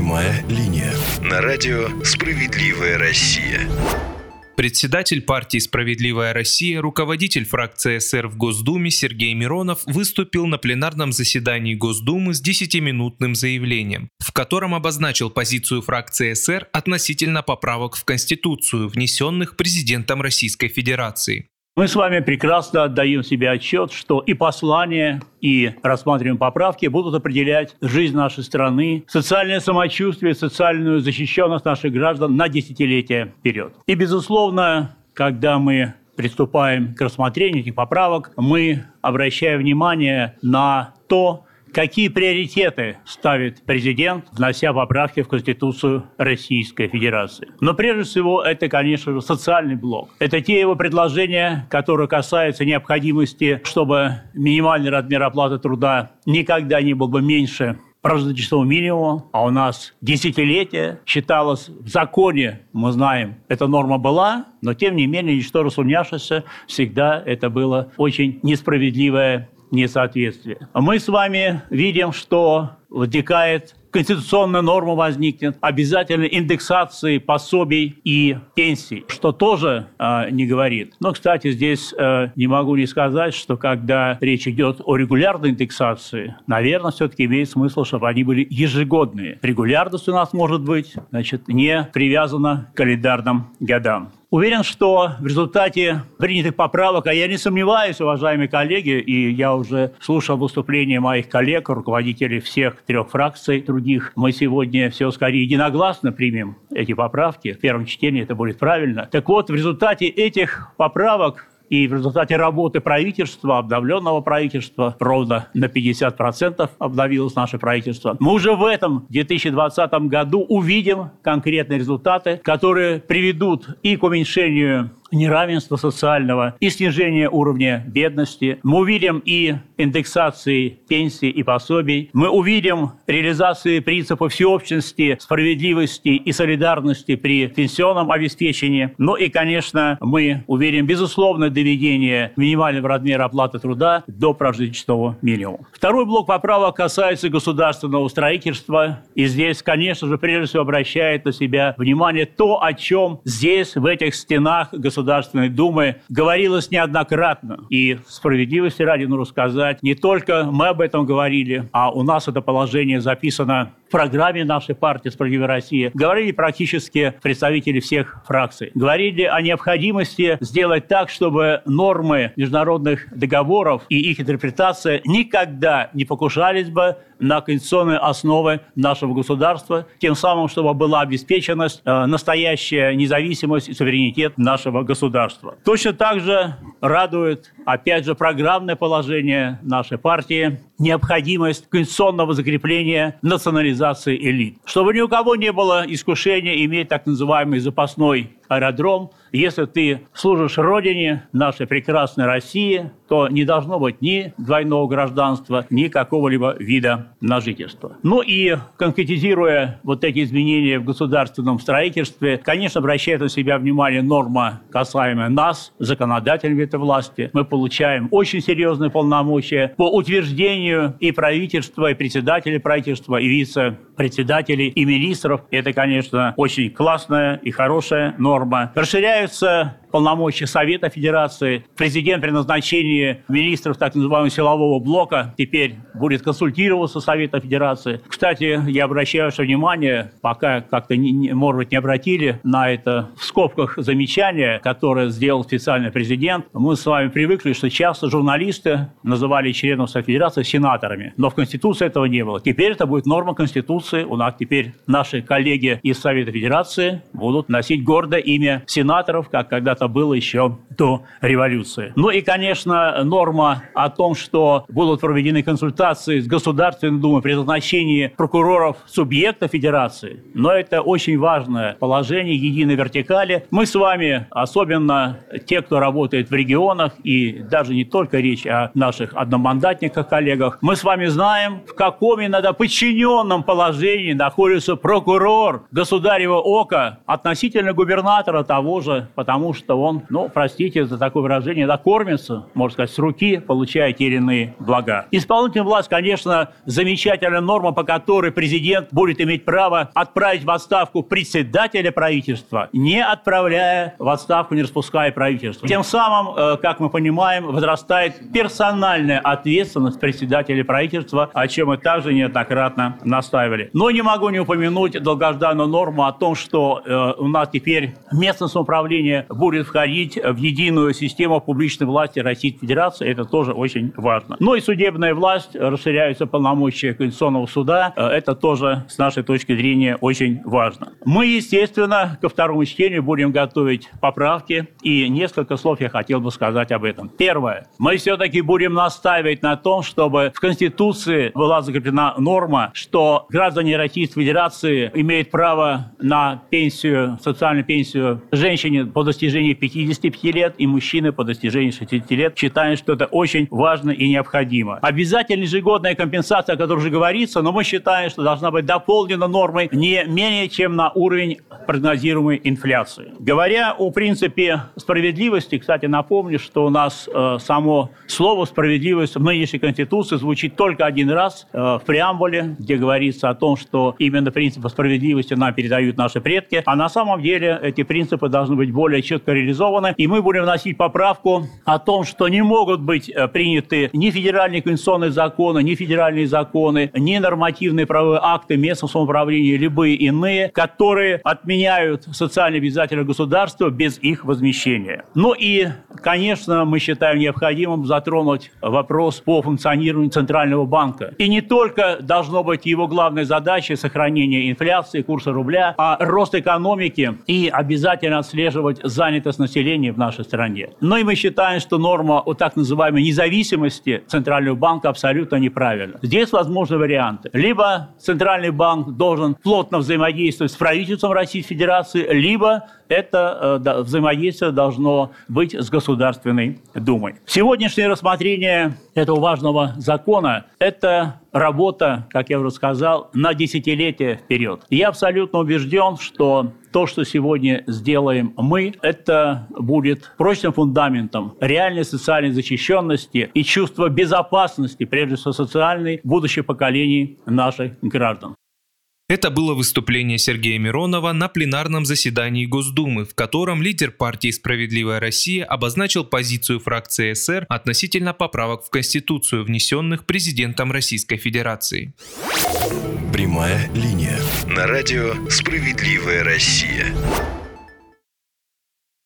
Прямая линия. На радио «Справедливая Россия». Председатель партии «Справедливая Россия», руководитель фракции СР в Госдуме Сергей Миронов выступил на пленарном заседании Госдумы с 10-минутным заявлением, в котором обозначил позицию фракции СР относительно поправок в Конституцию, внесенных президентом Российской Федерации. Мы с вами прекрасно отдаем себе отчет, что и послания, и рассматриваемые поправки будут определять жизнь нашей страны, социальное самочувствие, социальную защищенность наших граждан на десятилетия вперед. И, безусловно, когда мы приступаем к рассмотрению этих поправок, мы обращаем внимание на то, Какие приоритеты ставит президент, внося поправки в Конституцию Российской Федерации? Но прежде всего это, конечно же, социальный блок. Это те его предложения, которые касаются необходимости, чтобы минимальный размер оплаты труда никогда не был бы меньше прожиточного минимума, а у нас десятилетия считалось в законе, мы знаем, эта норма была, но тем не менее, ничто рассунявшееся, всегда это было очень несправедливое несоответствие. Мы с вами видим, что возникает конституционная норма возникнет, обязательно индексации пособий и пенсий, что тоже э, не говорит. Но, кстати, здесь э, не могу не сказать, что когда речь идет о регулярной индексации, наверное, все-таки имеет смысл, чтобы они были ежегодные. Регулярность у нас может быть, значит, не привязана к календарным годам. Уверен, что в результате принятых поправок, а я не сомневаюсь, уважаемые коллеги, и я уже слушал выступления моих коллег, руководителей всех трех фракций других, мы сегодня все скорее единогласно примем эти поправки. В первом чтении это будет правильно. Так вот, в результате этих поправок и в результате работы правительства, обновленного правительства, ровно на 50% обновилось наше правительство, мы уже в этом 2020 году увидим конкретные результаты, которые приведут и к уменьшению неравенства социального и снижения уровня бедности. Мы увидим и индексации пенсий и пособий. Мы увидим реализацию принципа всеобщности, справедливости и солидарности при пенсионном обеспечении. Ну и, конечно, мы увидим безусловное доведение минимального размера оплаты труда до прожиточного минимума. Второй блок поправок касается государственного строительства. И здесь, конечно же, прежде всего обращает на себя внимание то, о чем здесь, в этих стенах государственного Государственной Думы говорилось неоднократно. И справедливости ради нужно сказать, не только мы об этом говорили, а у нас это положение записано программе нашей партии «Справедливая Россия». Говорили практически представители всех фракций. Говорили о необходимости сделать так, чтобы нормы международных договоров и их интерпретация никогда не покушались бы на конституционные основы нашего государства, тем самым, чтобы была обеспеченность, э, настоящая независимость и суверенитет нашего государства. Точно так же радует, опять же, программное положение нашей партии, необходимость конституционного закрепления национализации элит. Чтобы ни у кого не было искушения иметь так называемый запасной аэродром. Если ты служишь Родине, нашей прекрасной России, то не должно быть ни двойного гражданства, ни какого-либо вида на жительство. Ну и конкретизируя вот эти изменения в государственном строительстве, конечно, обращает на себя внимание норма, касаемая нас, законодателями этой власти. Мы получаем очень серьезные полномочия по утверждению и правительства, и председателей правительства, и вице-председателей, и министров. Это, конечно, очень классная и хорошая норма норма. Расширяются полномочия Совета Федерации. Президент при назначении министров так называемого силового блока теперь будет консультироваться с Советом Федерации. Кстати, я обращаю ваше внимание, пока как-то, не, может быть, не обратили на это в скобках замечание, которое сделал специальный президент. Мы с вами привыкли, что часто журналисты называли членов Совета Федерации сенаторами, но в Конституции этого не было. Теперь это будет норма Конституции. У нас теперь наши коллеги из Совета Федерации будут носить гордо имя сенаторов, как когда это было еще до революции. Ну и, конечно, норма о том, что будут проведены консультации с Государственной Думой при назначении прокуроров субъекта Федерации. Но это очень важное положение единой вертикали. Мы с вами, особенно те, кто работает в регионах, и даже не только речь о наших одномандатниках, коллегах, мы с вами знаем, в каком иногда подчиненном положении находится прокурор государева ока, относительно губернатора того же, потому что он, ну, простите за такое выражение, да, кормится, можно сказать, с руки, получая те или иные блага. Исполнительная власть, конечно, замечательная норма, по которой президент будет иметь право отправить в отставку председателя правительства, не отправляя в отставку, не распуская правительство. Тем самым, э, как мы понимаем, возрастает персональная ответственность председателя правительства, о чем мы также неоднократно настаивали. Но не могу не упомянуть долгожданную норму о том, что э, у нас теперь местное самоуправление будет входить в единую систему публичной власти Российской Федерации. Это тоже очень важно. Ну и судебная власть, расширяются полномочия Конституционного суда. Э, это тоже, с нашей точки зрения, очень важно. Мы, естественно, ко второму чтению будем готовить поправки. И несколько слов я хотел бы сказать об этом. Первое. Мы все-таки будем настаивать на том, чтобы в Конституции была закреплена норма, что граждане Российской Федерации имеют право на пенсию, социальную пенсию женщине по достижении 55 лет и мужчине по достижении 60 лет. Считаем, что это очень важно и необходимо. Обязательно ежегодная компенсация, о которой уже говорится, но мы считаем, что должна быть дополнена нормой не менее чем на уровень прогнозируемой инфляции. Говоря о принципе справедливости, кстати, напомню, что у нас э, само слово «справедливость» в нынешней Конституции звучит только один раз э, в преамбуле, где говорится о том, что именно принципы справедливости нам передают наши предки, а на самом деле эти принципы должны быть более четко реализованы, и мы будем вносить поправку о том, что не могут быть э, приняты ни федеральные конституционные законы, ни федеральные законы, ни нормативные правовые акты местного самоуправления, любые иные, которые отменяют социально обязательное государство без их возмещения. Ну и, конечно, мы считаем необходимым затронуть вопрос по функционированию Центрального банка. И не только должно быть его главной задачей сохранение инфляции, курса рубля, а рост экономики и обязательно отслеживать занятость населения в нашей стране. Но и мы считаем, что норма о так называемой независимости Центрального банка абсолютно неправильна. Здесь возможны варианты. Либо Центральный банк должен плотно взаимодействовать с правительством Российской Федерации, либо это э, взаимодействие должно быть с Государственной Думой. Сегодняшнее рассмотрение этого важного закона – это работа, как я уже сказал, на десятилетия вперед. Я абсолютно убежден, что то, что сегодня сделаем мы, это будет прочным фундаментом реальной социальной защищенности и чувства безопасности, прежде всего социальной, будущих поколений наших граждан. Это было выступление Сергея Миронова на пленарном заседании Госдумы, в котором лидер партии «Справедливая Россия» обозначил позицию фракции СР относительно поправок в Конституцию, внесенных президентом Российской Федерации. Прямая линия. На радио «Справедливая Россия».